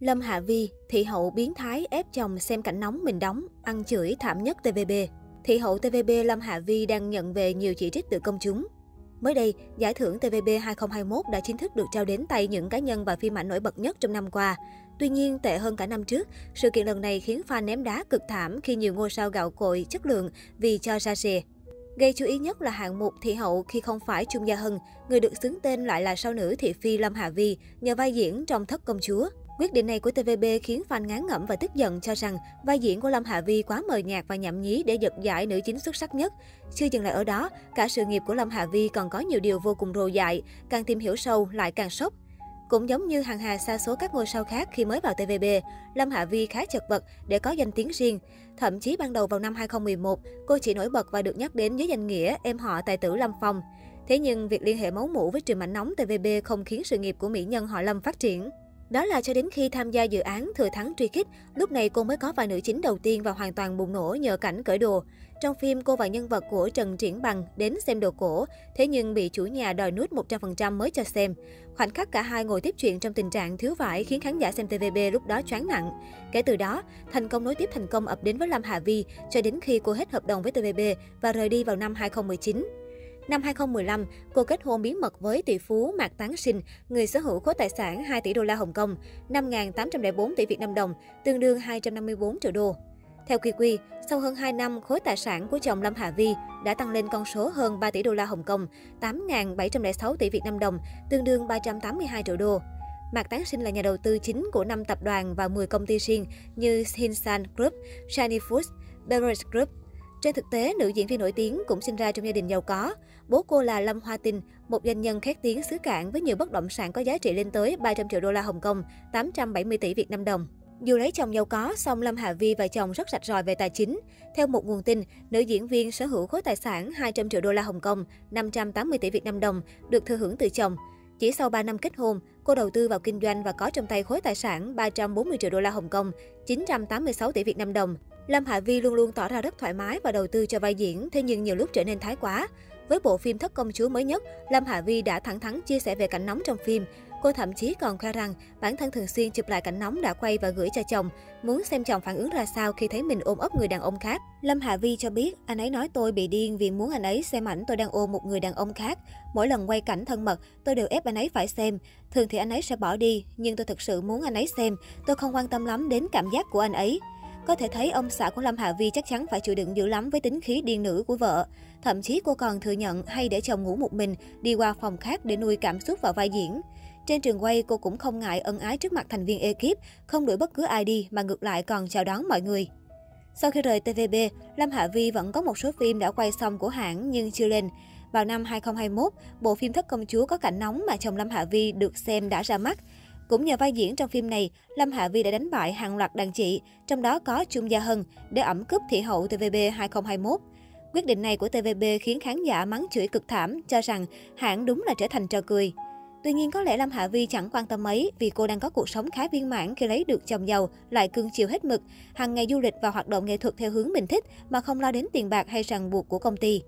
Lâm Hạ Vi, thị hậu biến thái ép chồng xem cảnh nóng mình đóng, ăn chửi thảm nhất TVB. Thị hậu TVB Lâm Hạ Vi đang nhận về nhiều chỉ trích từ công chúng. Mới đây, giải thưởng TVB 2021 đã chính thức được trao đến tay những cá nhân và phim ảnh nổi bật nhất trong năm qua. Tuy nhiên, tệ hơn cả năm trước, sự kiện lần này khiến fan ném đá cực thảm khi nhiều ngôi sao gạo cội chất lượng vì cho ra rìa. Gây chú ý nhất là hạng mục thị hậu khi không phải Trung Gia Hân, người được xứng tên lại là sao nữ thị phi Lâm Hạ Vi nhờ vai diễn trong Thất Công Chúa. Quyết định này của TVB khiến fan ngán ngẩm và tức giận cho rằng vai diễn của Lâm Hạ Vi quá mờ nhạt và nhảm nhí để giật giải nữ chính xuất sắc nhất. Chưa dừng lại ở đó, cả sự nghiệp của Lâm Hạ Vi còn có nhiều điều vô cùng rồ dại, càng tìm hiểu sâu lại càng sốc. Cũng giống như hàng hà xa số các ngôi sao khác khi mới vào TVB, Lâm Hạ Vi khá chật vật để có danh tiếng riêng. Thậm chí ban đầu vào năm 2011, cô chỉ nổi bật và được nhắc đến dưới danh nghĩa em họ tài tử Lâm Phong. Thế nhưng việc liên hệ máu mủ với trường mảnh nóng TVB không khiến sự nghiệp của mỹ nhân họ Lâm phát triển. Đó là cho đến khi tham gia dự án Thừa Thắng Truy Kích, lúc này cô mới có vai nữ chính đầu tiên và hoàn toàn bùng nổ nhờ cảnh cởi đồ. Trong phim, cô và nhân vật của Trần Triển Bằng đến xem đồ cổ, thế nhưng bị chủ nhà đòi nút 100% mới cho xem. Khoảnh khắc cả hai ngồi tiếp chuyện trong tình trạng thiếu vải khiến khán giả xem TVB lúc đó choáng nặng. Kể từ đó, thành công nối tiếp thành công ập đến với Lâm Hà Vi cho đến khi cô hết hợp đồng với TVB và rời đi vào năm 2019. Năm 2015, cô kết hôn bí mật với tỷ phú Mạc Tán Sinh, người sở hữu khối tài sản 2 tỷ đô la Hồng Kông, 5.804 tỷ Việt Nam đồng, tương đương 254 triệu đô. Theo QQ, sau hơn 2 năm, khối tài sản của chồng Lâm Hà Vi đã tăng lên con số hơn 3 tỷ đô la Hồng Kông, 8.706 tỷ Việt Nam đồng, tương đương 382 triệu đô. Mạc Tán Sinh là nhà đầu tư chính của 5 tập đoàn và 10 công ty riêng như Hinsan Group, Shiny Foods, Beverage Group, trên thực tế, nữ diễn viên nổi tiếng cũng sinh ra trong gia đình giàu có. Bố cô là Lâm Hoa Tinh, một doanh nhân khét tiếng xứ cảng với nhiều bất động sản có giá trị lên tới 300 triệu đô la Hồng Kông, 870 tỷ Việt Nam đồng. Dù lấy chồng giàu có, song Lâm Hà Vi và chồng rất sạch ròi về tài chính. Theo một nguồn tin, nữ diễn viên sở hữu khối tài sản 200 triệu đô la Hồng Kông, 580 tỷ Việt Nam đồng, được thừa hưởng từ chồng. Chỉ sau 3 năm kết hôn, cô đầu tư vào kinh doanh và có trong tay khối tài sản 340 triệu đô la Hồng Kông, 986 tỷ Việt Nam đồng. Lâm Hạ Vi luôn luôn tỏ ra rất thoải mái và đầu tư cho vai diễn, thế nhưng nhiều lúc trở nên thái quá. Với bộ phim Thất Công Chúa mới nhất, Lâm Hạ Vi đã thẳng thắn chia sẻ về cảnh nóng trong phim. Cô thậm chí còn khoe rằng bản thân thường xuyên chụp lại cảnh nóng đã quay và gửi cho chồng, muốn xem chồng phản ứng ra sao khi thấy mình ôm ấp người đàn ông khác. Lâm Hạ Vi cho biết, anh ấy nói tôi bị điên vì muốn anh ấy xem ảnh tôi đang ôm một người đàn ông khác. Mỗi lần quay cảnh thân mật, tôi đều ép anh ấy phải xem. Thường thì anh ấy sẽ bỏ đi, nhưng tôi thực sự muốn anh ấy xem. Tôi không quan tâm lắm đến cảm giác của anh ấy. Có thể thấy ông xã của Lâm Hạ Vi chắc chắn phải chịu đựng dữ lắm với tính khí điên nữ của vợ. Thậm chí cô còn thừa nhận hay để chồng ngủ một mình, đi qua phòng khác để nuôi cảm xúc vào vai diễn. Trên trường quay, cô cũng không ngại ân ái trước mặt thành viên ekip, không đuổi bất cứ ai đi mà ngược lại còn chào đón mọi người. Sau khi rời TVB, Lâm Hạ Vi vẫn có một số phim đã quay xong của hãng nhưng chưa lên. Vào năm 2021, bộ phim Thất Công Chúa có cảnh nóng mà chồng Lâm Hạ Vi được xem đã ra mắt. Cũng nhờ vai diễn trong phim này, Lâm Hạ Vi đã đánh bại hàng loạt đàn chị, trong đó có Trung Gia Hân, để ẩm cướp thị hậu TVB 2021. Quyết định này của TVB khiến khán giả mắng chửi cực thảm, cho rằng hãng đúng là trở thành trò cười. Tuy nhiên có lẽ Lâm Hạ Vi chẳng quan tâm mấy vì cô đang có cuộc sống khá viên mãn khi lấy được chồng giàu, lại cưng chiều hết mực, hàng ngày du lịch và hoạt động nghệ thuật theo hướng mình thích mà không lo đến tiền bạc hay ràng buộc của công ty.